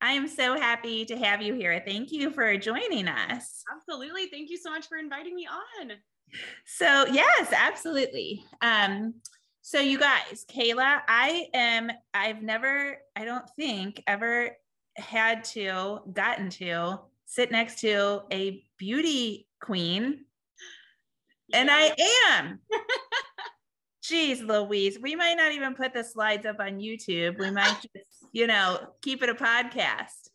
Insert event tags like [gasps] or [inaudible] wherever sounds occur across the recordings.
I am so happy to have you here. Thank you for joining us. Absolutely. Thank you so much for inviting me on. So, yes, absolutely. Um, so you guys, Kayla, I am I've never I don't think ever had to gotten to sit next to a beauty queen. Yeah. And I am. [laughs] Jeez, Louise, we might not even put the slides up on YouTube. We might just, [laughs] you know, keep it a podcast.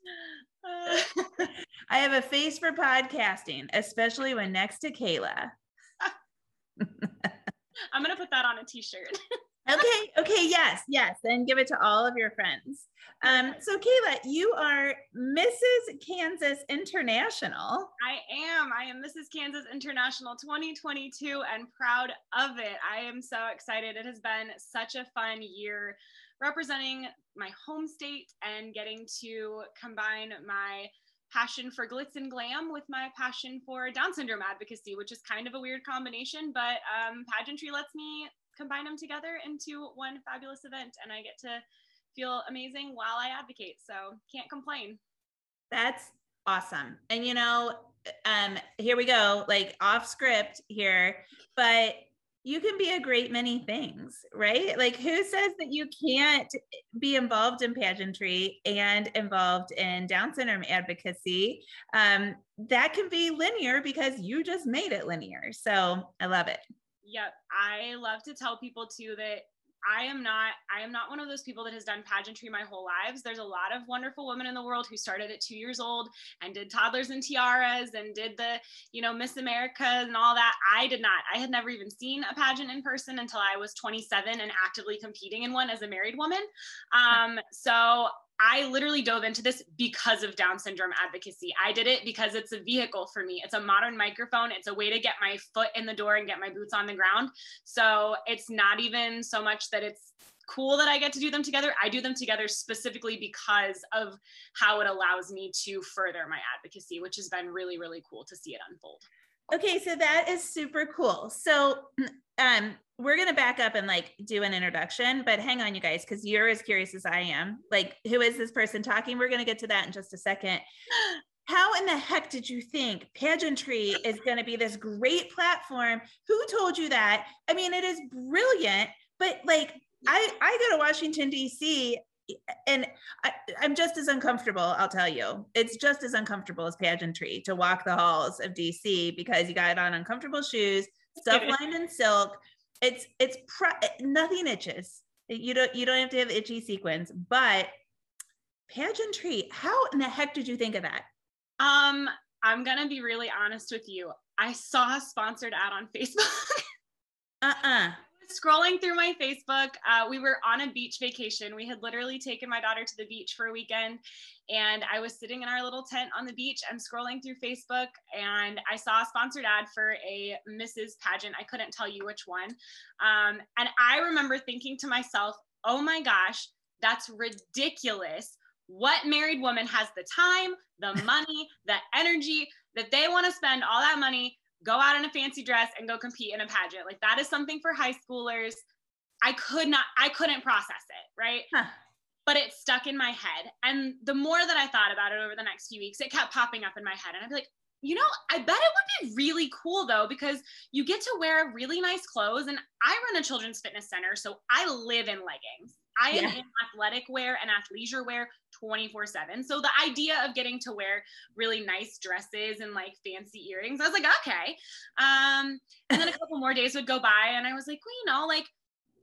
I have a face for podcasting, especially when next to Kayla. [laughs] I'm gonna put that on a t-shirt. [laughs] okay, okay, yes, yes. Then give it to all of your friends. Um, so Kayla, you are Mrs. Kansas International. I am. I am Mrs. Kansas International 2022 and proud of it. I am so excited. It has been such a fun year representing my home state and getting to combine my passion for glitz and glam with my passion for Down syndrome advocacy, which is kind of a weird combination, but um, pageantry lets me combine them together into one fabulous event, and I get to feel amazing while I advocate. So can't complain. That's awesome. And you know, um, here we go, like off script here, but you can be a great many things, right? Like, who says that you can't be involved in pageantry and involved in Down syndrome advocacy? Um, that can be linear because you just made it linear. So I love it. Yep. I love to tell people too that I am not I am not one of those people that has done pageantry my whole lives. There's a lot of wonderful women in the world who started at 2 years old and did toddlers and tiaras and did the, you know, Miss America and all that. I did not. I had never even seen a pageant in person until I was 27 and actively competing in one as a married woman. Um, so I literally dove into this because of Down syndrome advocacy. I did it because it's a vehicle for me. It's a modern microphone. It's a way to get my foot in the door and get my boots on the ground. So it's not even so much that it's cool that I get to do them together. I do them together specifically because of how it allows me to further my advocacy, which has been really, really cool to see it unfold. Okay, so that is super cool. So [clears throat] um we're gonna back up and like do an introduction, but hang on, you guys, because you're as curious as I am. Like, who is this person talking? We're gonna get to that in just a second. [gasps] How in the heck did you think pageantry is gonna be this great platform? Who told you that? I mean, it is brilliant, but like I I go to Washington D.C and I, am just as uncomfortable. I'll tell you, it's just as uncomfortable as pageantry to walk the halls of DC because you got on uncomfortable shoes, stuff [laughs] lined in silk. It's it's nothing itches. You don't you don't have to have itchy sequins, but pageantry. How in the heck did you think of that? Um, I'm gonna be really honest with you. I saw a sponsored ad on Facebook. [laughs] uh-uh scrolling through my Facebook. Uh, we were on a beach vacation. We had literally taken my daughter to the beach for a weekend. And I was sitting in our little tent on the beach and scrolling through Facebook. And I saw a sponsored ad for a Mrs. pageant. I couldn't tell you which one. Um, and I remember thinking to myself, oh my gosh, that's ridiculous. What married woman has the time, the [laughs] money, the energy that they want to spend all that money go out in a fancy dress and go compete in a pageant. Like that is something for high schoolers. I could not, I couldn't process it, right? Huh. But it stuck in my head. And the more that I thought about it over the next few weeks, it kept popping up in my head. And I'd be like, you know, I bet it would be really cool though, because you get to wear really nice clothes. And I run a children's fitness center, so I live in leggings. I am in athletic wear and athleisure wear 24 7. So the idea of getting to wear really nice dresses and like fancy earrings, I was like, okay. Um, and then a [laughs] couple more days would go by, and I was like, well, you know, like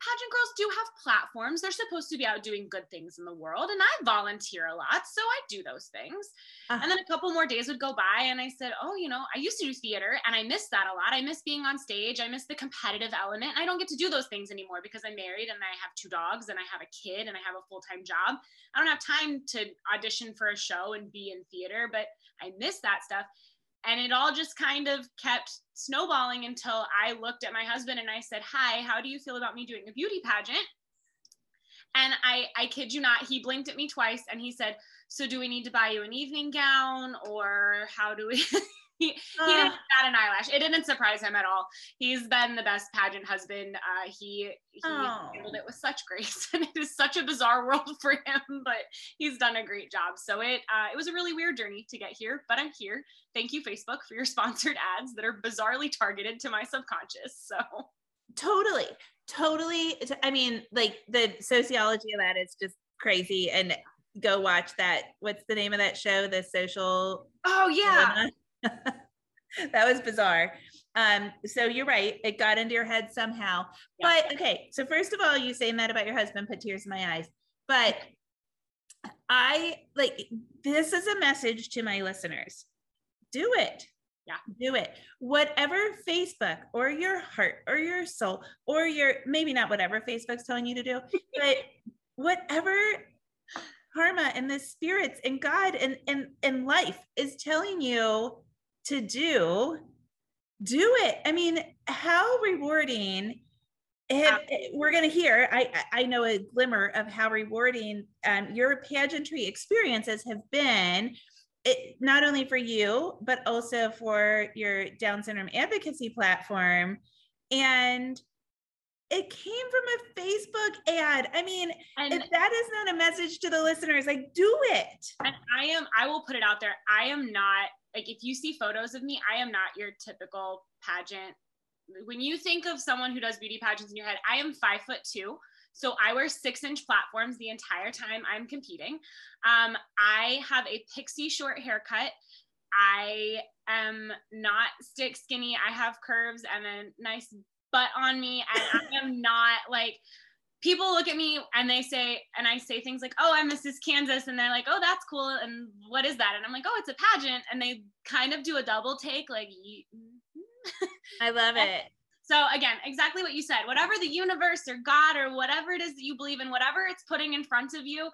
pageant girls do have platforms. They're supposed to be out doing good things in the world. And I volunteer a lot. So I do those things. Uh-huh. And then a couple more days would go by and I said, Oh, you know, I used to do theater and I miss that a lot. I miss being on stage. I miss the competitive element. I don't get to do those things anymore because I'm married and I have two dogs and I have a kid and I have a full time job. I don't have time to audition for a show and be in theater, but I miss that stuff. And it all just kind of kept snowballing until I looked at my husband and I said, Hi, how do you feel about me doing a beauty pageant? And I, I kid you not, he blinked at me twice and he said, So do we need to buy you an evening gown or how do we? [laughs] he, uh, he didn't bat an eyelash. It didn't surprise him at all. He's been the best pageant husband. Uh, he he oh. handled it with such grace, [laughs] and it is such a bizarre world for him, [laughs] but he's done a great job. So it uh, it was a really weird journey to get here, but I'm here. Thank you, Facebook, for your sponsored ads that are bizarrely targeted to my subconscious. So totally, totally. I mean, like the sociology of that is just crazy and go watch that what's the name of that show the social oh yeah [laughs] that was bizarre. Um, so you're right. It got into your head somehow. Yeah. But okay, so first of all, you saying that about your husband put tears in my eyes. But I like this is a message to my listeners. do it. Yeah. Do it. Whatever Facebook or your heart or your soul or your maybe not whatever Facebook's telling you to do, [laughs] but whatever karma and the spirits and God and and and life is telling you to do, do it. I mean, how rewarding we're going to hear I, I know a glimmer of how rewarding um, your pageantry experiences have been it, not only for you but also for your down syndrome advocacy platform. And it came from a facebook ad. I mean and if that is not a message to the listeners like do it. And i am i will put it out there i am not like if you see photos of me i am not your typical pageant when you think of someone who does beauty pageants in your head, I am five foot two. So I wear six inch platforms the entire time I'm competing. Um, I have a pixie short haircut. I am not stick skinny. I have curves and a nice butt on me. And I am not like, people look at me and they say, and I say things like, oh, I'm Mrs. Kansas. And they're like, oh, that's cool. And what is that? And I'm like, oh, it's a pageant. And they kind of do a double take, like, [laughs] I love it. So again, exactly what you said. Whatever the universe or God or whatever it is that you believe in, whatever it's putting in front of you,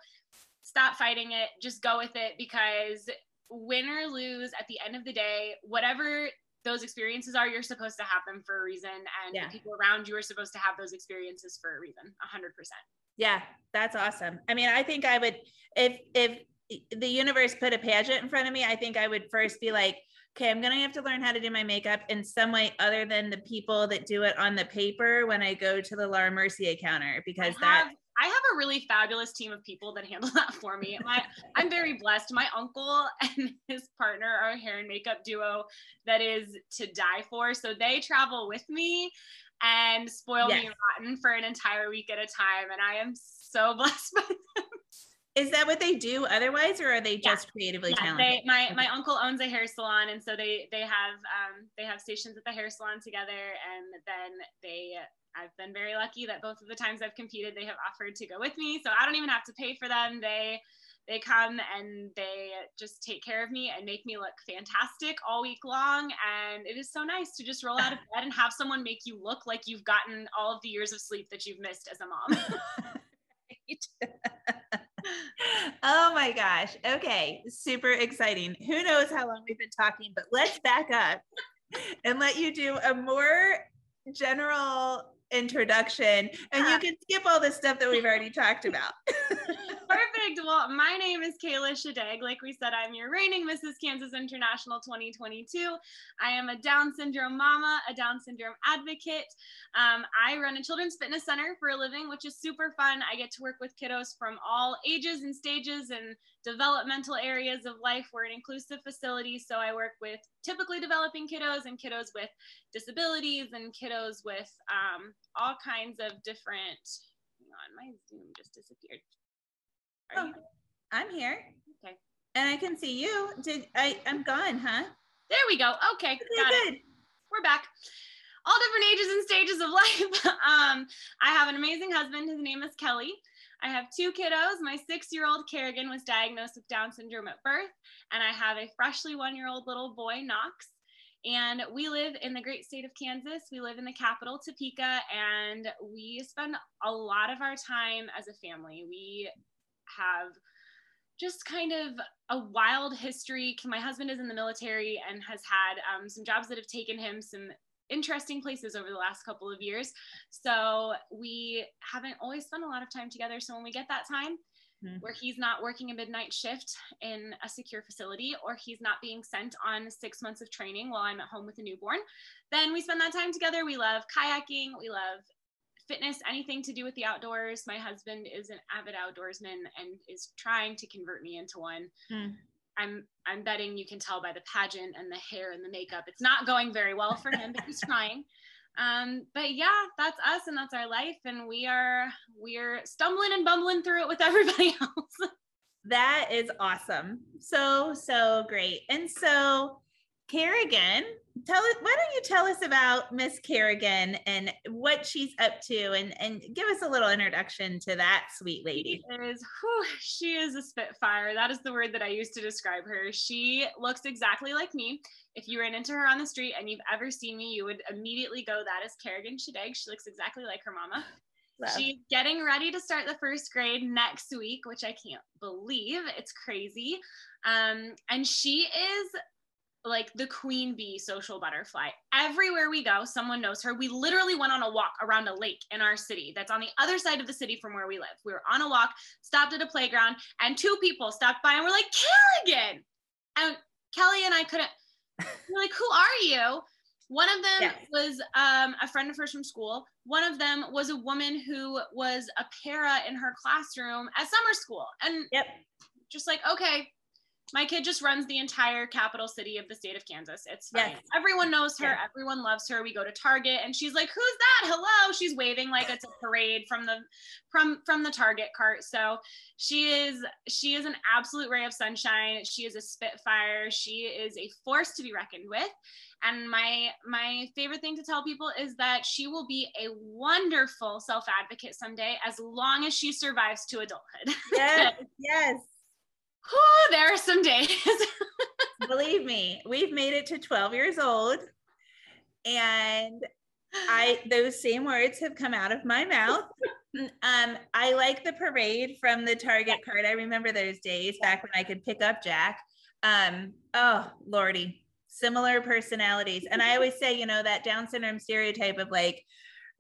stop fighting it. Just go with it because win or lose at the end of the day, whatever those experiences are, you're supposed to have them for a reason. And yeah. the people around you are supposed to have those experiences for a reason. A hundred percent. Yeah, that's awesome. I mean, I think I would if if the universe put a pageant in front of me, I think I would first be like, okay, I'm gonna have to learn how to do my makeup in some way other than the people that do it on the paper when I go to the Laura Mercier counter because I that I have a really fabulous team of people that handle [laughs] that for me. My, I'm very blessed. My uncle [laughs] and his partner are a hair and makeup duo that is to die for. So they travel with me and spoil yes. me rotten for an entire week at a time. And I am so [laughs] blessed by them. Is that what they do otherwise, or are they just yeah. creatively yeah, talented? They, my my uncle owns a hair salon, and so they they have um, they have stations at the hair salon together, and then they. I've been very lucky that both of the times I've competed, they have offered to go with me, so I don't even have to pay for them. They they come and they just take care of me and make me look fantastic all week long and it is so nice to just roll out of [laughs] bed and have someone make you look like you've gotten all of the years of sleep that you've missed as a mom [laughs] [laughs] oh my gosh. Okay. Super exciting. Who knows how long we've been talking, but let's back up and let you do a more general introduction and you can skip all the stuff that we've already talked about. [laughs] Perfect. Well, my name is Kayla Schadegg. Like we said, I'm your reigning Mrs. Kansas International 2022. I am a Down syndrome mama, a Down syndrome advocate. Um, I run a children's fitness center for a living, which is super fun. I get to work with kiddos from all ages and stages and developmental areas of life. We're an inclusive facility, so I work with typically developing kiddos and kiddos with disabilities and kiddos with um, all kinds of different. Hang on, my Zoom just disappeared. Oh, you? I'm here. Okay. And I can see you. Did I? I'm gone, huh? There we go. Okay, okay got good. it. We're back. All different ages and stages of [laughs] life. um, I have an amazing husband. His name is Kelly. I have two kiddos. My six year old Kerrigan was diagnosed with Down syndrome at birth, and I have a freshly one year old little boy, Knox. And we live in the great state of Kansas. We live in the capital, Topeka, and we spend a lot of our time as a family. We have just kind of a wild history. My husband is in the military and has had um, some jobs that have taken him some interesting places over the last couple of years. So we haven't always spent a lot of time together. So when we get that time, mm-hmm. where he's not working a midnight shift in a secure facility or he's not being sent on six months of training while I'm at home with a newborn, then we spend that time together. We love kayaking, we love fitness, anything to do with the outdoors. My husband is an avid outdoorsman and is trying to convert me into one. Mm. I'm I'm betting you can tell by the pageant and the hair and the makeup. It's not going very well for him, but he's [laughs] trying. Um, but yeah, that's us and that's our life, and we are we're stumbling and bumbling through it with everybody [laughs] else. that is awesome. So so great. And so Kerrigan, tell us why don't you tell us about Miss Kerrigan and what she's up to and and give us a little introduction to that sweet lady. She is whew, she is a spitfire. That is the word that I use to describe her. She looks exactly like me. If you ran into her on the street and you've ever seen me, you would immediately go, that is Kerrigan Schadegg. She looks exactly like her mama. Love. She's getting ready to start the first grade next week, which I can't believe. It's crazy. Um, and she is like the queen bee social butterfly. Everywhere we go, someone knows her. We literally went on a walk around a lake in our city that's on the other side of the city from where we live. We were on a walk, stopped at a playground, and two people stopped by and were like, Kerrigan. And Kelly and I couldn't, [laughs] we're like, who are you? One of them yes. was um, a friend of hers from school. One of them was a woman who was a para in her classroom at summer school. And yep. just like, okay, my kid just runs the entire capital city of the state of Kansas. It's fine. Yes. Everyone knows her. Yeah. Everyone loves her. We go to Target and she's like, "Who's that? Hello." She's waving like it's a parade from the from from the Target cart. So, she is she is an absolute ray of sunshine. She is a spitfire. She is a force to be reckoned with. And my my favorite thing to tell people is that she will be a wonderful self-advocate someday as long as she survives to adulthood. [laughs] Yes. yes. Whew, there are some days. [laughs] Believe me, we've made it to 12 years old. And I those same words have come out of my mouth. Um, I like the parade from the Target card. I remember those days back when I could pick up Jack. Um, oh lordy, similar personalities. And I always say, you know, that Down syndrome stereotype of like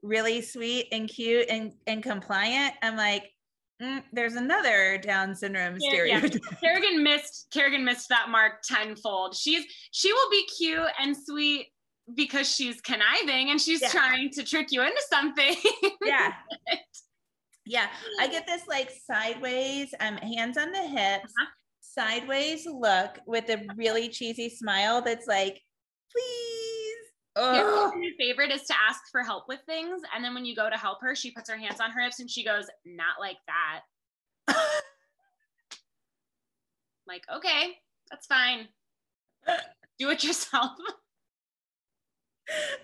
really sweet and cute and, and compliant. I'm like, Mm, there's another Down syndrome yeah, stereotype. [laughs] Yeah. Kerrigan missed Kerrigan missed that mark tenfold. She's she will be cute and sweet because she's conniving and she's yeah. trying to trick you into something. [laughs] yeah. yeah. I get this like sideways, um, hands on the hips, uh-huh. sideways look with a really cheesy smile that's like, please my favorite is to ask for help with things. And then when you go to help her, she puts her hands on her hips and she goes, Not like that. [laughs] like, okay, that's fine. [laughs] Do it yourself.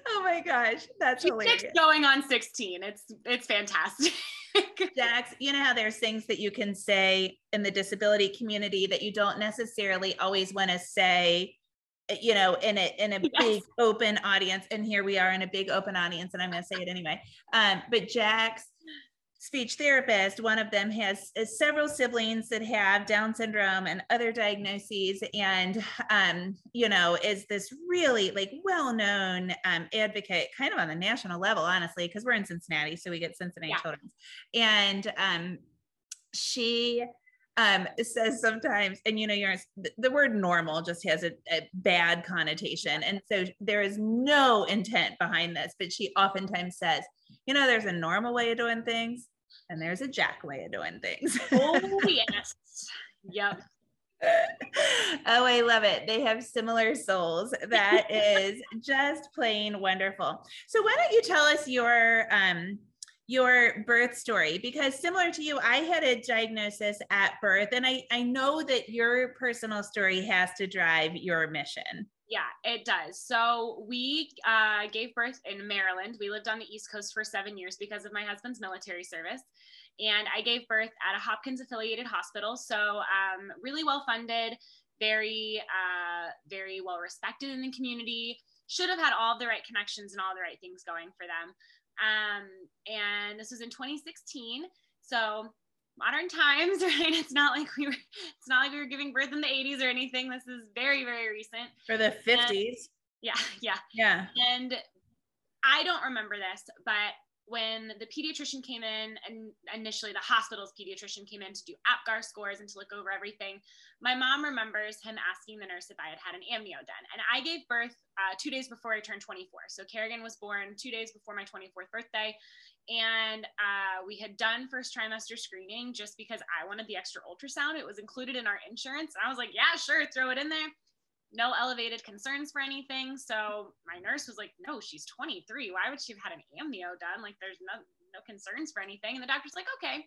oh my gosh, that's She's hilarious. Going on 16. It's it's fantastic. [laughs] Jax, you know how there's things that you can say in the disability community that you don't necessarily always want to say you know in a in a [laughs] yes. big open audience and here we are in a big open audience and i'm going to say it anyway um, but jack's speech therapist one of them has uh, several siblings that have down syndrome and other diagnoses and um, you know is this really like well-known um, advocate kind of on the national level honestly because we're in cincinnati so we get cincinnati yeah. children and um, she um, says sometimes, and you know, you're the word normal just has a, a, bad connotation. And so there is no intent behind this, but she oftentimes says, you know, there's a normal way of doing things and there's a jack way of doing things. oh, [laughs] yes. Yep. [laughs] oh, I love it. They have similar souls. That [laughs] is just plain wonderful. So why don't you tell us your um your birth story because similar to you i had a diagnosis at birth and i i know that your personal story has to drive your mission. Yeah it does. So we uh, gave birth in maryland. We lived on the east coast for seven years because of my husband's military service. And i gave birth at a hopkins affiliated hospital. So um, really well funded very uh, very well respected in the community. Should have had all the right connections and all the right things going for them um, and this was in 2016. So modern times, [laughs] right? It's not like we were it's not like we were giving birth in the 80s or anything. This is very, very recent. For the 50s. And, yeah, [laughs] yeah. Yeah. And I don't remember this, but when the pediatrician came in and initially the hospital's pediatrician came in to do apgar scores and to look over everything my mom remembers him asking the nurse if i had had an amnio done and i gave birth uh, two days before i turned 24 so kerrigan was born two days before my 24th birthday. And uh, we had done first trimester screening just because i wanted the extra ultrasound. It was included in our insurance. And i was like yeah sure throw it in there no elevated concerns for anything. So my nurse was like, no, she's 23. Why would she have had an amnio done? Like there's no, no concerns for anything. And the doctor's like, okay.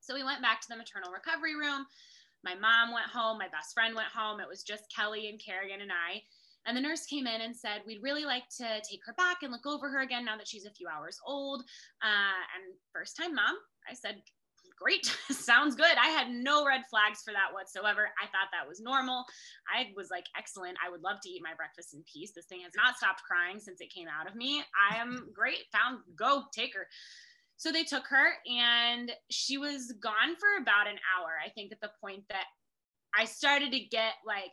So we went back to the maternal recovery room. My mom went home. My best friend went home. It was just Kelly and Kerrigan and I. And the nurse came in and said, We'd really like to take her back and look over her again now that she's a few hours old. Uh, and first time mom, I said, Great, [laughs] sounds good. I had no red flags for that whatsoever. I thought that was normal. I was like, Excellent. I would love to eat my breakfast in peace. This thing has not stopped crying since it came out of me. I am great. Found, go, take her. So they took her and she was gone for about an hour. I think at the point that I started to get like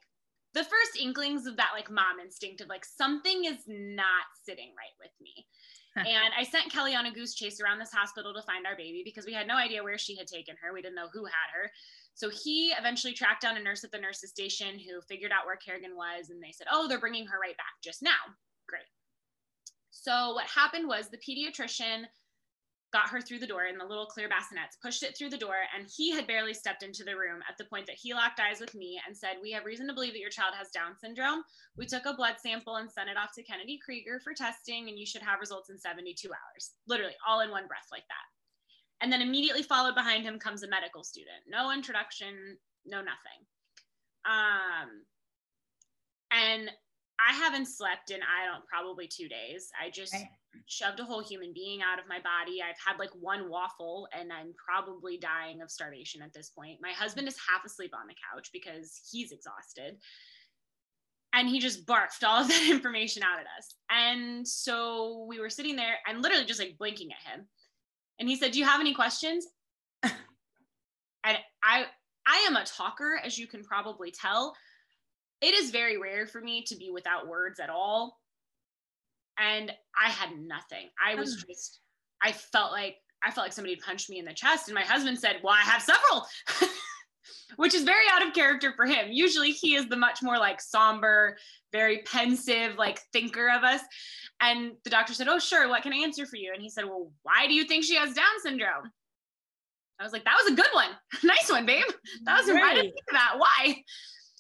the first inklings of that like mom instinct of like something is not sitting right with me. And I sent Kelly on a goose chase around this hospital to find our baby because we had no idea where she had taken her. We didn't know who had her. So he eventually tracked down a nurse at the nurse's station who figured out where Kerrigan was and they said, "Oh, they're bringing her right back just now." Great. So what happened was the pediatrician got her through the door in the little clear bassinets, pushed it through the door, and he had barely stepped into the room at the point that he locked eyes with me and said, We have reason to believe that your child has Down syndrome. We took a blood sample and sent it off to Kennedy Krieger for testing, and you should have results in 72 hours. Literally, all in one breath, like that. And then immediately followed behind him comes a medical student. No introduction, no nothing. Um, and I haven't slept in I don't probably two days. I just. Shoved a whole human being out of my body. I've had like one waffle and I'm probably dying of starvation at this point. My husband is half asleep on the couch because he's exhausted. And he just barfed all of that [laughs] information out at us. And so we were sitting there and literally just like blinking at him. And he said, Do you have any questions? [laughs] and I I am a talker, as you can probably tell it is very rare for me to be without words at all. And I had nothing. I was just, I felt like, I felt like somebody punched me in the chest. And my husband said, Well, I have several, [laughs] which is very out of character for him. Usually he is the much more like somber, very pensive, like thinker of us. And the doctor said, Oh, sure. What can I answer for you? And he said, Well, why do you think she has Down syndrome? I was like, That was a good one. [laughs] nice one, babe. That was, right. I didn't think of that. Why?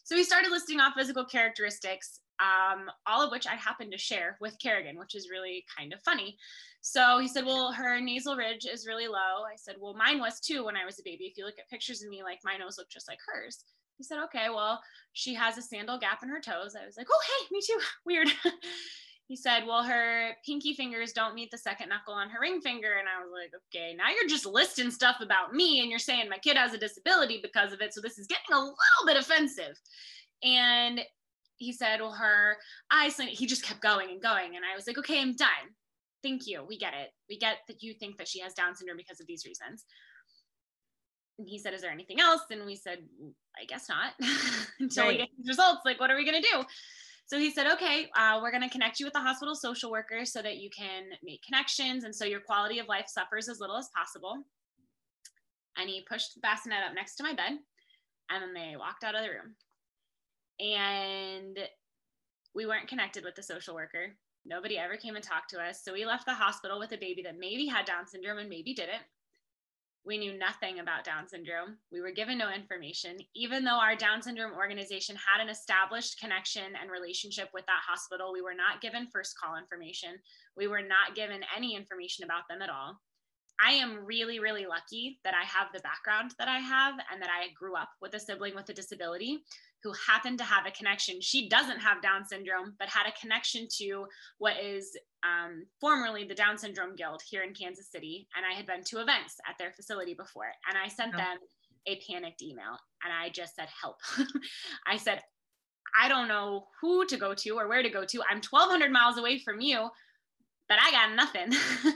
So he started listing off physical characteristics, um, all of which I happened to share with Kerrigan, which is really kind of funny. So he said, Well, her nasal ridge is really low. I said, Well, mine was too when I was a baby. If you look at pictures of me, like my nose looked just like hers. He said, Okay, well, she has a sandal gap in her toes. I was like, Oh, hey, me too. [laughs] Weird. [laughs] he said, Well, her pinky fingers don't meet the second knuckle on her ring finger. And I was like, Okay, now you're just listing stuff about me and you're saying my kid has a disability because of it. So this is getting a little bit offensive. And he said, Well, her eyes, he just kept going and going. And I was like, Okay, I'm done. Thank you. We get it. We get that you think that she has Down syndrome because of these reasons. And he said, Is there anything else? And we said, I guess not [laughs] until right. we get these results. Like, what are we going to do? So he said, okay, uh, we're going to connect you with the hospital social worker so that you can make connections and so your quality of life suffers as little as possible. And he pushed the bassinet up next to my bed and then they walked out of the room. And we weren't connected with the social worker. Nobody ever came and talked to us. So we left the hospital with a baby that maybe had Down syndrome and maybe didn't. We knew nothing about Down syndrome. We were given no information. Even though our Down syndrome organization had an established connection and relationship with that hospital, we were not given first call information. We were not given any information about them at all. I am really, really lucky that I have the background that I have and that I grew up with a sibling with a disability who happened to have a connection. She doesn't have Down syndrome, but had a connection to what is um, formerly the Down Syndrome Guild here in Kansas City. And I had been to events at their facility before. And I sent oh. them a panicked email and I just said, help. [laughs] I said, I don't know who to go to or where to go to. I'm 1,200 miles away from you, but I got nothing. [laughs]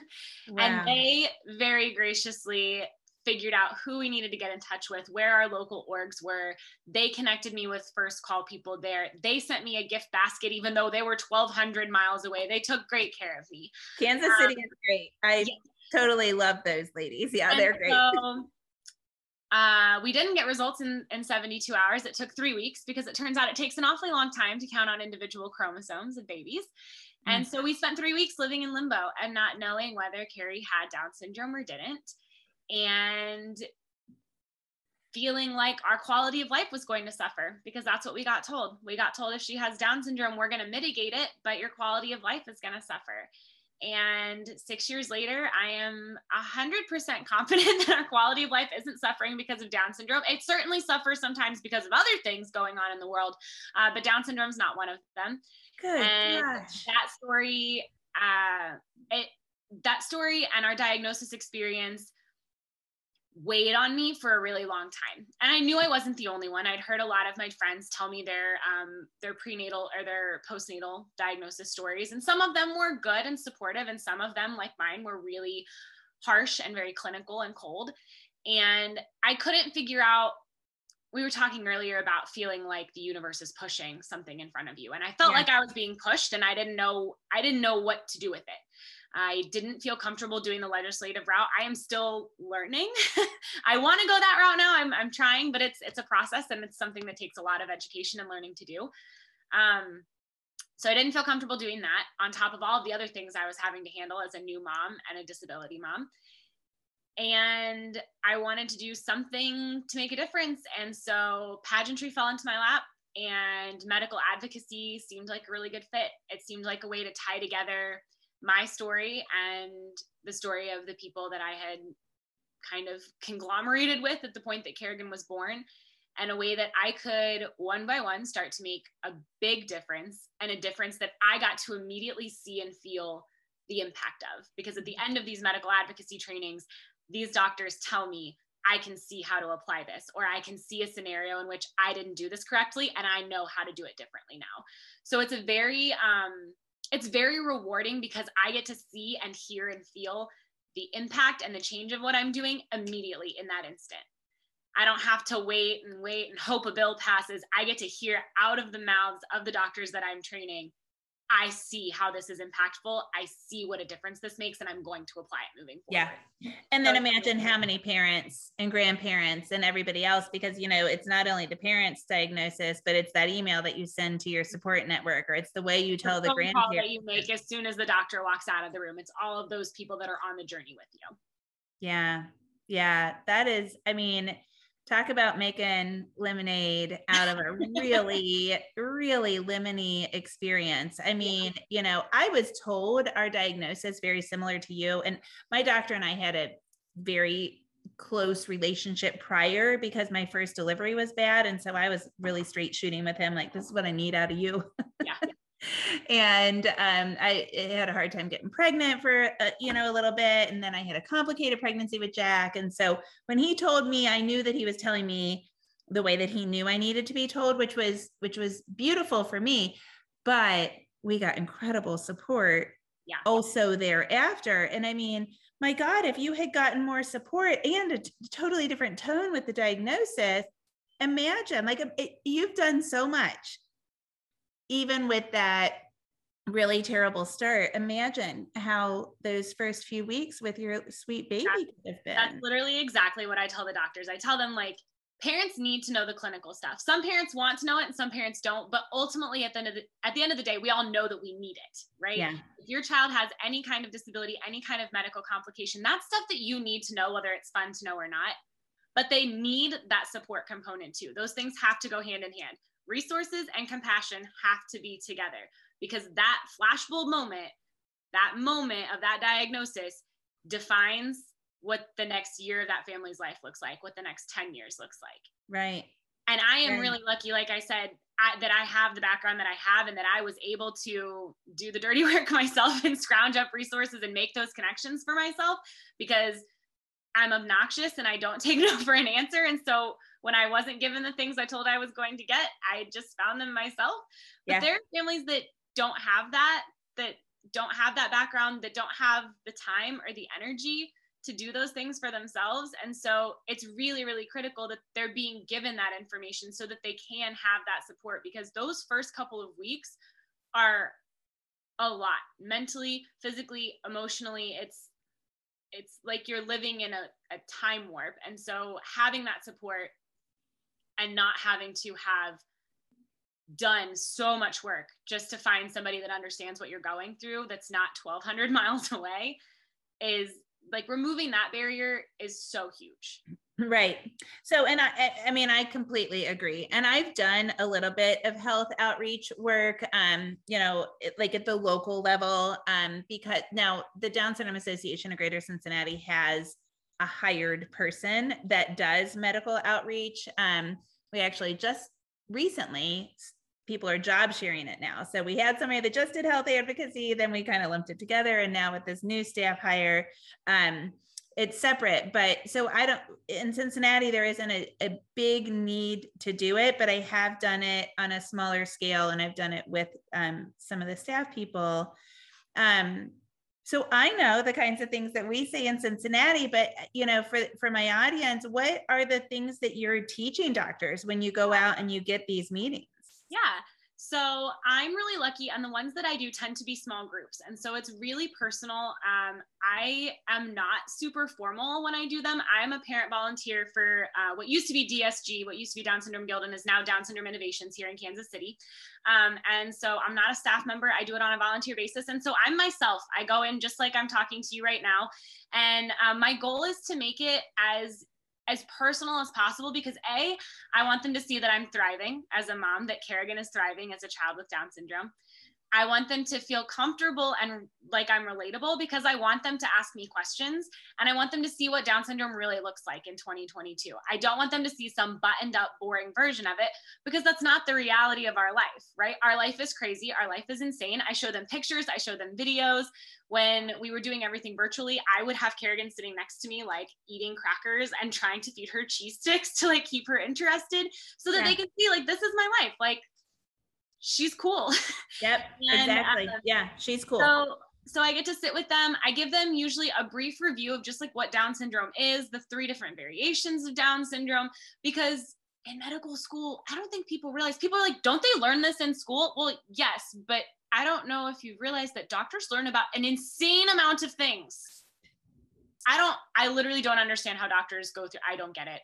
wow. And they very graciously figured out who we needed to get in touch with, where our local orgs were. They connected me with first call people there. They sent me a gift basket, even though they were 1,200 miles away. They took great care of me. Kansas um, City is great. I yeah. totally love those ladies. Yeah, and they're great. So, uh, we didn't get results in, in 72 hours. It took three weeks because it turns out it takes an awfully long time to count on individual chromosomes of babies. And mm. so we spent three weeks living in limbo and not knowing whether Carrie had Down syndrome or didn't and feeling like our quality of life was going to suffer because that's what we got told. We got told if she has Down syndrome, we're going to mitigate it, but your quality of life is going to suffer. And six years later, I am 100% confident [laughs] that our quality of life isn't suffering because of Down syndrome. It certainly suffers sometimes because of other things going on in the world, uh, but Down syndrome is not one of them. Good. And gosh. that story, uh, it, that story and our diagnosis experience weighed on me for a really long time. And i knew i wasn't the only one. I'd heard a lot of my friends tell me their um, their prenatal or their postnatal diagnosis stories and some of them were good and supportive and some of them like mine were really harsh and very clinical and cold. And i couldn't figure out we were talking earlier about feeling like the universe is pushing something in front of you and i felt Yeah. like i was being pushed and i didn't know i didn't know what to do with it I didn't feel comfortable doing the legislative route. I am still learning. [laughs] I want to go that route now. I'm, I'm trying, but it's it's a process and it's something that takes a lot of education and learning to do. Um, so I didn't feel comfortable doing that on top of all of the other things I was having to handle as a new mom and a disability mom. And I wanted to do something to make a difference. And so pageantry fell into my lap and medical advocacy seemed like a really good fit. It seemed like a way to tie together my story and the story of the people that I had kind of conglomerated with at the point that Kerrigan was born, and a way that I could one by one start to make a big difference and a difference that I got to immediately see and feel the impact of. Because at the end of these medical advocacy trainings, these doctors tell me, I can see how to apply this, or I can see a scenario in which I didn't do this correctly and I know how to do it differently now. So it's a very, um, it's very rewarding because I get to see and hear and feel the impact and the change of what I'm doing immediately in that instant. I don't have to wait and wait and hope a bill passes. I get to hear out of the mouths of the doctors that I'm training. I see how this is impactful. I see what a difference this makes, and I'm going to apply it moving forward. Yeah. And then So- imagine how many parents and grandparents and everybody else, because you know, it's not only the parents' diagnosis, but it's that email that you send to your support network, or it's the way you tell the phone call that grandparents. you make as soon as the doctor walks out of the room. It's all of those people that are on the journey with you. Yeah. Yeah. That is, I mean, talk about making lemonade out of a really, really lemony experience. I mean, you know, I was told our diagnosis very similar to you. And my doctor and I had a very close relationship prior because my first delivery was bad. And so I was really straight shooting with him, like, this is what I need out of you. Yeah. [laughs] and um, I had a hard time getting pregnant for uh, you know a little bit, and then I had a complicated pregnancy with Jack. And so when he told me, I knew that he was telling me the way that he knew I needed to be told, which was which was beautiful for me. But we got incredible support Yeah. also thereafter. And I mean, my God, if you had gotten more support and a t- totally different tone with the diagnosis, imagine like it, you've done so much even with that really terrible start imagine how those first few weeks with your sweet baby That's- could have been That's literally exactly what I tell the doctors. I tell them like parents need to know the clinical stuff. Some parents want to know it and some parents don't, but ultimately at the end of the at the end of the day, we all know that we need it, right? yeah If your child has any kind of disability, any kind of medical complication, that's stuff that you need to know whether it's fun to know or not. But they need that support component too. Those things have to go hand in hand. Resources and compassion have to be together because that flashbulb moment, that moment of that diagnosis defines what the next year of that family's life looks like, what the next 10 years looks like. right And I am Right. really lucky, like I said, I, that I have the background that I have and that I was able to do the dirty [laughs] work myself and scrounge up resources and make those connections for myself because I'm obnoxious and I don't [laughs] take no for an answer. And so when I wasn't given the things I told I was going to get, I just found them myself. But Yeah. there are families that don't have that, that don't have that background, that don't have the time or the energy to do those things for themselves. And so it's really, really critical that they're being given that information so that they can have that support because those first couple of weeks are a lot mentally, physically, emotionally. It's it's like you're living in a, a time warp. And so having that support and not having to have done so much work just to find somebody that understands what you're going through that's not 1200 [laughs] miles away is like removing that barrier is so huge Right. So, and I, I mean, I completely agree. And I've done a little bit of health outreach work, um, you know, like at the local level, um, because now the Down Syndrome Association of Greater Cincinnati has a hired person that does medical outreach. Um, we actually just recently people are job sharing it now. So we had somebody that just did health advocacy, then we kind of lumped it together, and now with this new staff hire, um, it's separate but so i don't in cincinnati there isn't a, a big need to do it but i have done it on a smaller scale and i've done it with um, some of the staff people. Um, so i know the kinds of things that we say in cincinnati but you know for for my audience what are the things that you're teaching doctors when you go out and you get these meetings? Yeah so I'm really lucky, and the ones that I do tend to be small groups. And so it's really personal. Um, I am not super formal when I do them. I'm a parent volunteer for uh, what used to be DSG, what used to be Down Syndrome Guild, and is now Down Syndrome Innovations here in Kansas City. Um, and so I'm not a staff member. I do it on a volunteer basis. And so I'm myself. I go in just like I'm talking to you right now. And um, my goal is to make it as as personal as possible because A, I want them to see that I'm thriving as a mom, that Kerrigan is thriving as a child with Down syndrome. I want them to feel comfortable and like I'm relatable because I want them to ask me questions and I want them to see what Down syndrome really looks like in 2022. I don't want them to see some buttoned up, boring version of it because that's not the reality of our life, right? Our life is crazy. Our life is insane. I show them pictures, I show them videos. When we were doing everything virtually, I would have Kerrigan sitting next to me, like eating crackers and trying to feed her cheese sticks [laughs] to like keep her interested so that yeah. they can see, like, this is my life. Like, she's cool. [laughs] Yep, and, exactly. Uh, yeah, she's cool. So, so I get to sit with them. I give them usually a brief review of just like what Down syndrome is, the three different variations of Down syndrome, because in medical school, I don't think people realize people are like, don't they learn this in school? Well, yes, but I don't know if you realize that doctors learn about an insane amount of things. I don't, I literally don't understand how doctors go through. I don't get it.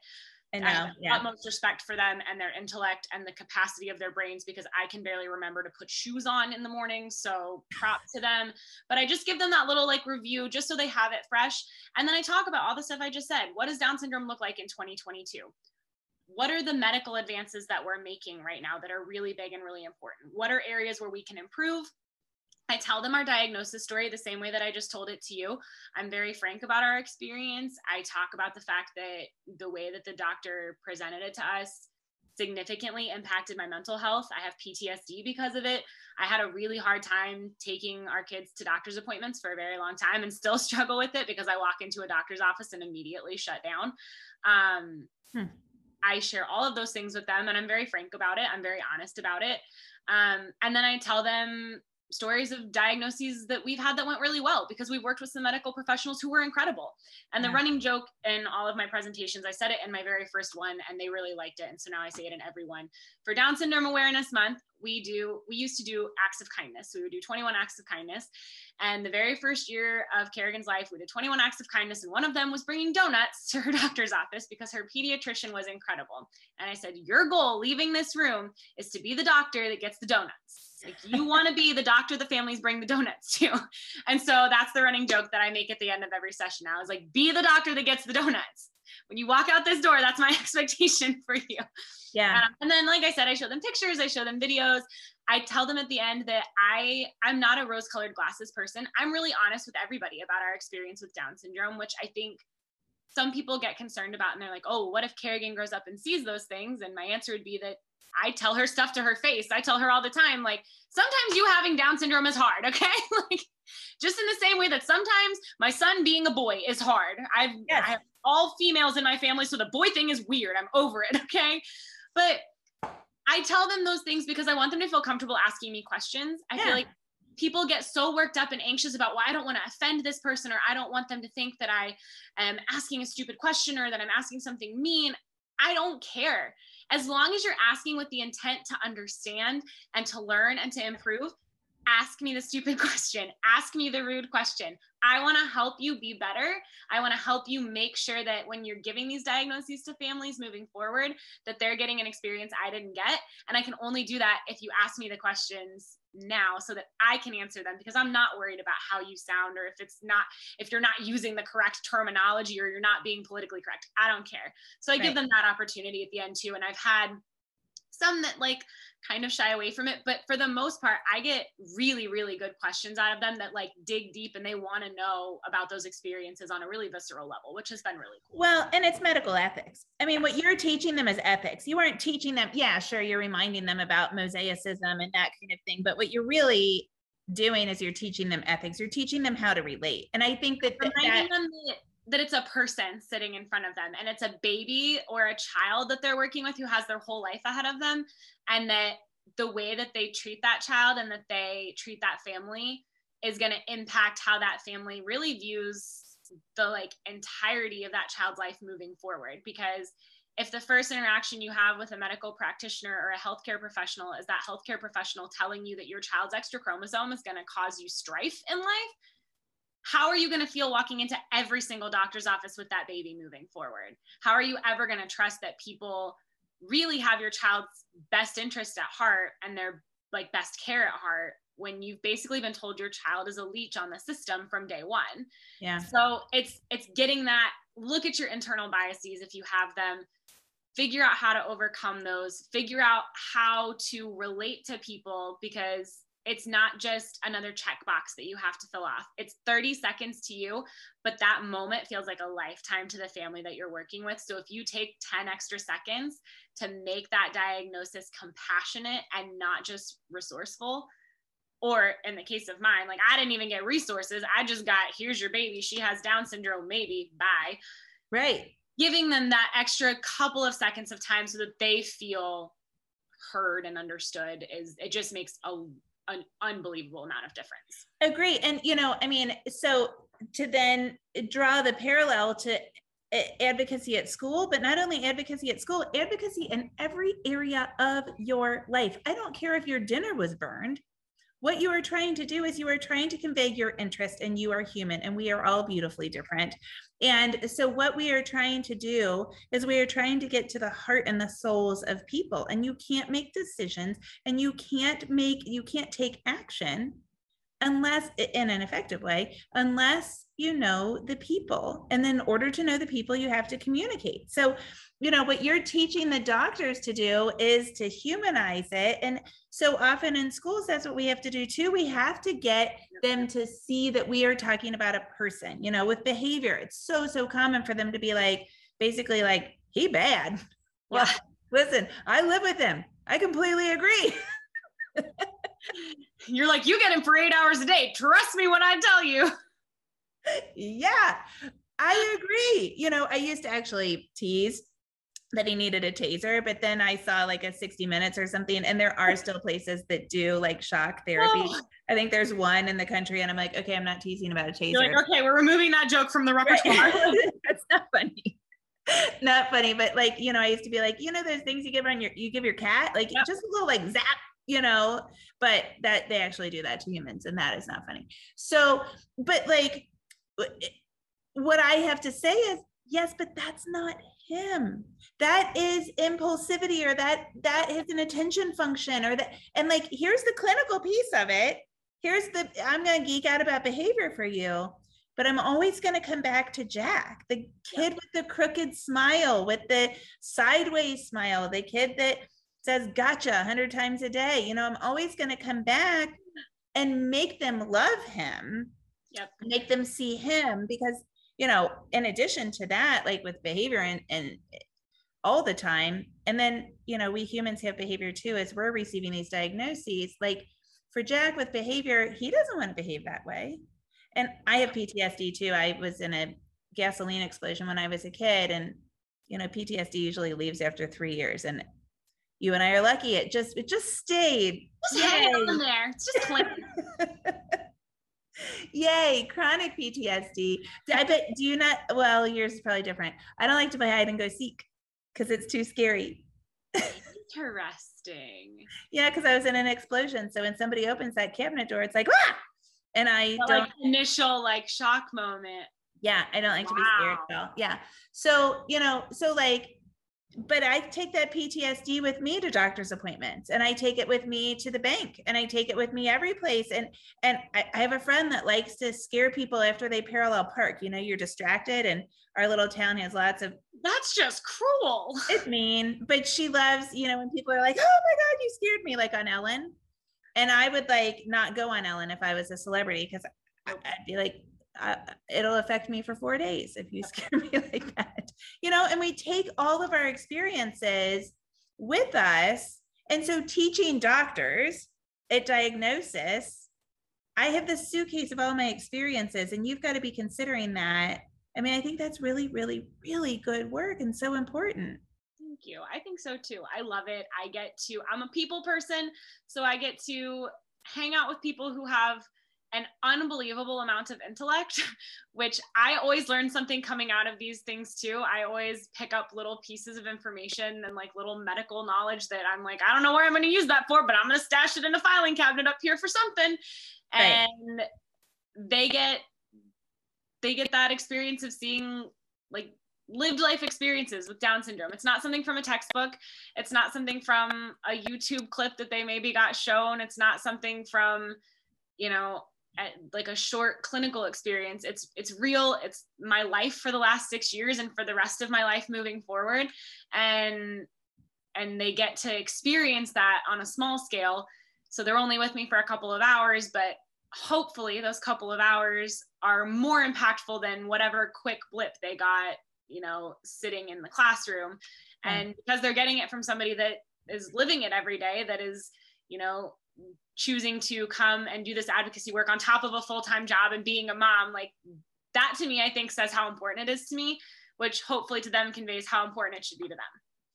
I know. I have yeah. utmost respect for them and their intellect and the capacity of their brains because I can barely remember to put shoes on in the morning. So prop to them. But I just give them that little like review just so they have it fresh. And then I talk about all the stuff I just said. What does Down syndrome look like in 2022? What are the medical advances that we're making right now that are really big and really important? What are areas where we can improve? I tell them our diagnosis story the same way that I just told it to you. I'm very frank about our experience. I talk about the fact that the way that the doctor presented it to us significantly impacted my mental health. I have PTSD because of it. I had a really hard time taking our kids to doctor's appointments for a very long time and still [laughs] struggle with it because I walk into a doctor's office and immediately shut down. Um, hmm. I share all of those things with them and I'm very frank about it. I'm very honest about it. Um, and then I tell them stories of diagnoses that we've had that went really well because we've worked with some medical professionals who were incredible. And the running joke in all of my presentations, I said it in my very first one and they really liked it. And so now I say it in every one. For Down Syndrome Awareness Month, we do, we used to do acts of kindness. So we would do 21 acts of kindness. And the very first year of Kerrigan's life, we did 21 acts of kindness. And one of them was bringing donuts [laughs] to her doctor's office because her pediatrician was incredible. And I said, Your goal leaving this room is to be the doctor that gets the donuts like you [laughs] want to be the doctor the families bring the donuts to. [laughs] And so that's the running joke that I make at the end of every session now is like, be the doctor that gets the donuts. When you walk out this door, that's my [laughs] expectation for you. Yeah. Um, and then, like I said, I show them pictures, I show them videos. I tell them at the end that I I'm not a rose colored glasses person. I'm really honest with everybody about our experience with Down syndrome, which I think some people get concerned about and they're like, oh, what if Kerrigan grows up and sees those things? And my answer would be that I tell her stuff to her face. I tell her all the time, like, sometimes you having Down syndrome is hard, [laughs] okay? like, just in the same way that sometimes my son being a boy is hard. I've, yes. I have all females in my family, so the boy thing is weird. I'm over it, [laughs] okay? But I tell them those things because I want them to feel comfortable asking me questions. I yeah. feel like people get so worked up and anxious about well i don't want to offend this person or i don't want them to think that i am asking a stupid question or that i'm asking something mean i don't care as long as you're asking with the intent to understand and to learn and to improve, ask me the stupid [laughs] question, ask me the rude question. I want to help you be better. I want to help you make sure that when you're giving these diagnoses to families moving forward, that they're getting an experience I didn't get. And I can only do that if you ask me the questions now so that I can answer them because I'm not worried about how you sound or if it's not, if you're not using the correct terminology or you're not being politically correct. I don't care. So I right. give them that opportunity at the end too. And I've had some that like kind of shy away from it. But for the most part i get really really good questions out of them that like dig deep and they want to know about those experiences on a really visceral level which has been really cool. Well and it's medical ethics. I mean what you're teaching them is ethics. You aren't teaching them yeah sure you're reminding them about mosaicism and that kind of thing but what you're really doing is you're teaching them ethics. You're teaching them how to relate. And i think that, that, that that it's a person sitting in front of them and it's a baby or a child that they're working with who has their whole life ahead of them. And that the way that they treat that child and that they treat that family is going to impact how that family really views the like entirety of that child's life moving forward. Because if the first interaction you have with a medical practitioner or a healthcare professional is that healthcare professional telling you that your child's extra chromosome is going to cause you strife in life how are you going to feel walking into every single doctor's office with that baby moving forward? How are you ever going to trust that people really have your child's best interest at heart and their like best care at heart when you've basically been told your child is a leech on the system from day one. Yeah. So it's it's getting that look at your internal biases if you have them figure out how to overcome those figure out how to relate to people because it's not just another checkbox that you have to fill off. It's 30 seconds to you, but that moment feels like a lifetime to the family that you're working with. So if you take 10 extra seconds to make that diagnosis compassionate and not just resourceful, or in the case of mine, like I didn't even get resources. I just got, here's your baby. She has Down syndrome, maybe. Bye. Right. Giving them that extra couple of seconds of time so that they feel heard and understood is it just makes a an unbelievable amount of difference. Agree. And, you know, I mean, so to then draw the parallel to advocacy at school, but not only advocacy at school, advocacy in every area of your life. I don't care if your dinner was burned. What you are trying to do is you are trying to convey your interest, and you are human, and we are all beautifully different. And so, what we are trying to do is we are trying to get to the heart and the souls of people. And you can't make decisions and you can't make, you can't take action unless, in an effective way, unless you know the people. And then, in order to know the people, you have to communicate. So, you know, what you're teaching the doctors to do is to humanize it. And so often in schools, that's what we have to do too. We have to get them to see that we are talking about a person, you know, with behavior. It's so, so common for them to be like, basically, like, he bad. [laughs] Well, yeah. listen, I live with him. I completely agree. [laughs] You're like, you get him for eight hours a day. Trust me when I tell you. Yeah, I agree. You know, I used to actually tease that he needed a taser, but then I saw like a 60 minutes or something, and there are still places that do like shock therapy. Oh. I think there's one in the country, and I'm like, okay, I'm not teasing about a taser. You're like, okay, we're removing that joke from the repertoire. [laughs] That's not funny. not funny, but like, you know, I used to be like, you know, those things you give on your you give your cat, like yep. just a little like zap, you know, but that they actually do that to humans, and that is not funny. So, but like what I have to say is, yes, but that's not him. That is impulsivity or that that is an attention function or that and like here's the clinical piece of it. Here's the i'm going to geek out about behavior for you but i'm always going to come back to jack the kid with the crooked smile with the sideways smile the kid that says gotcha 100 times a day you know i'm always going to come back and make them love him yep. make them see him because you know in addition to that like with behavior and, and all the time and then you know we humans have behavior too as we're receiving these diagnoses like for jack with behavior he doesn't want to behave that way and i have ptsd too i was in a gasoline explosion when i was a kid and you know ptsd usually leaves after three years and you and i are lucky it just it just stayed just hang on there it's just [laughs] Yay, chronic PTSD. I bet do you not well, yours is probably different. I don't like to play hide and go seek because it's too scary. Interesting. Yeah, because I was in an explosion. So when somebody opens that cabinet door, it's like, ah! And I don't like initial like shock moment. Yeah, I don't like to be scared Wow. at all. Yeah. So, you know, so like, but I take that PTSD with me to doctor's appointments and I take it with me to the bank and I take it with me every place. And and I, I have a friend that likes to scare people after they parallel park. You know, you're distracted and our little town has lots of That's just cruel. [laughs] it's mean, but she loves, you know, when people are like, Oh my God, you scared me, like on Ellen. And I would like not go on Ellen if I was a celebrity because I'd be like, uh, it'll affect me for four days if you [laughs] scare me like that. You know, and we take all of our experiences with us. And so teaching doctors at diagnosis, I have this suitcase of all my experiences, and you've got to be considering that. I mean, I think that's really, really, really good work and so important. Thank you. I think so too. I love it. I get to, I'm a people person, so I get to hang out with people who have an unbelievable amount of intellect, [laughs] which I always learn something coming out of these things too. I always pick up little pieces of information and like little medical knowledge that I'm like, I don't know where I'm going to use that for, but I'm going to stash it in a filing cabinet up here for something. Right. And they get they get that experience of seeing like lived life experiences with Down syndrome. It's not something from a textbook. It's not something from a YouTube clip that they maybe got shown. It's not something from, you know, like a short clinical experience. It's it's real. It's my life for the last 6 years and for the rest of my life moving forward and and they get to experience that on a small scale. So they're only with me for a couple of hours, but hopefully those couple of hours are more impactful than whatever quick blip they got you know sitting in the classroom mm. and because they're getting it from somebody that is living it every day that is you know choosing to come and do this advocacy work on top of a full-time job and being a mom like that to me i think says how important it is to me which hopefully to them conveys how important it should be to them.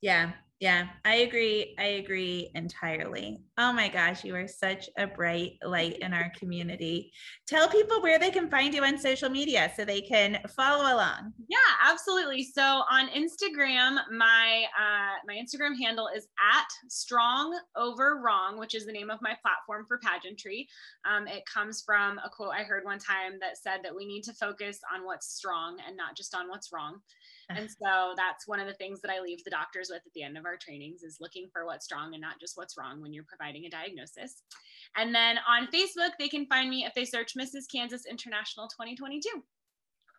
Yeah, yeah, I agree. I agree entirely. Oh my gosh, you are such a bright light in our community. Tell people where they can find you on social media so they can follow along. Yeah, absolutely. So on Instagram, my uh, my Instagram handle is at Strong Over Wrong, which is the name of my platform for pageantry. Um, it comes from a quote I heard one time that said that we need to focus on what's strong and not just on what's wrong. And so that's one of the things that I leave the doctors with at the end of our trainings is looking for what's strong and not just what's wrong when you're providing a diagnosis. And then on Facebook, they can find me if they search Mrs. Kansas International 2022.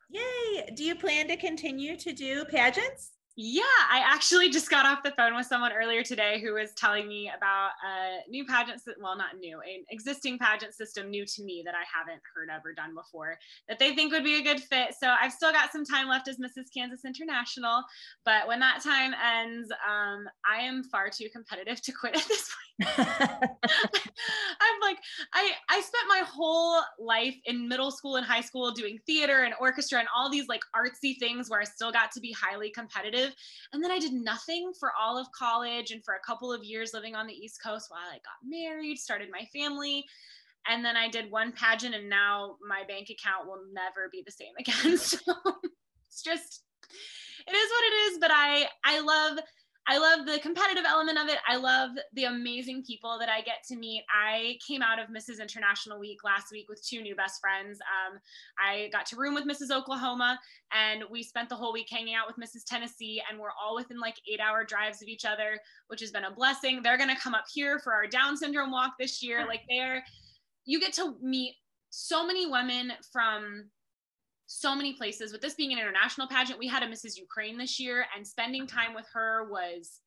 Yay. Do you plan to continue to do pageants? Yeah, I actually [laughs] just got off the phone with someone earlier today who was telling me about a new pageant, well, not new, an existing pageant system new to me that I haven't heard of or done before that they think would be a good fit. So I've still got some time left as Mrs. Kansas International, but when that time ends, um, I am far too competitive to [laughs] quit at this point. [laughs] I'm like, I I spent my whole life in middle school and high school doing theater and orchestra and all these like artsy things where I still got to be highly competitive. And then I did nothing for all of college and for a couple of years living on the East Coast while I got married, started my family. And then I did one pageant and now my bank account will never be the same [laughs] again. So it's just it is what it is, but I I love I love the competitive element of it. I love the amazing people that I get to meet. I came out of Mrs. International Week last week with two new best friends. Um, I got to room with Mrs. Oklahoma, and we spent the whole week hanging out with Mrs. Tennessee, and we're all within like eight hour drives of each other, which has been a blessing. They're going to come up here for our Down syndrome walk this year. Like, they're, you get to meet so many women from so many places. With this being an international pageant, we had a Mrs. Ukraine this year, and spending time with her was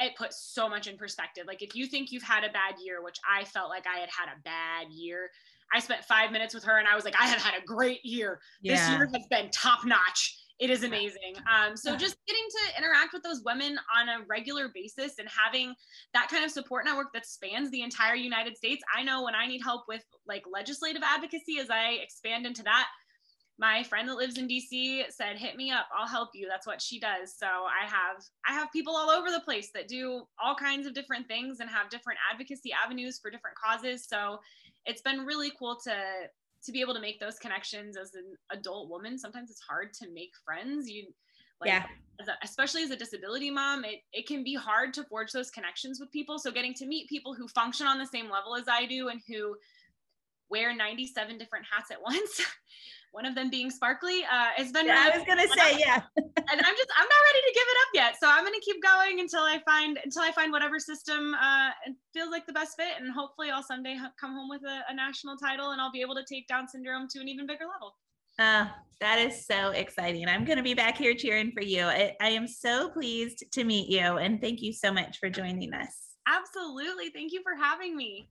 it put so much in perspective. Like if you think you've had a bad year, which I felt like I had had a bad year, I spent five minutes with her and I was like, I have had a great year. This year has been top notch. It is amazing. Um, so just getting to interact with those women on a regular basis and having that kind of support network that spans the entire United States. I know when I need help with like legislative advocacy as I expand into that, my friend that lives in DC said, "Hit me up. I'll help you." That's what she does. So I have I have people all over the place that do all kinds of different things and have different advocacy avenues for different causes. So it's been really cool to to be able to make those connections as an adult woman. Sometimes it's hard to make friends. You Like, yeah. As a, especially as a disability mom, it, it can be hard to forge those connections with people. So getting to meet people who function on the same level as I do and who wear 97 different hats at [laughs] once one of them being sparkly uh has been yeah, i was gonna say yeah [laughs] and i'm just i'm not ready to give it up yet so i'm gonna keep going until i find until i find whatever system uh feels like the best fit and hopefully i'll someday come home with a, a national title and i'll be able to take down syndrome to an even bigger level uh, that is so exciting. I'm going to be back here cheering for you. I, I am so pleased to meet you and thank you so much for joining us. Absolutely. Thank you for having me.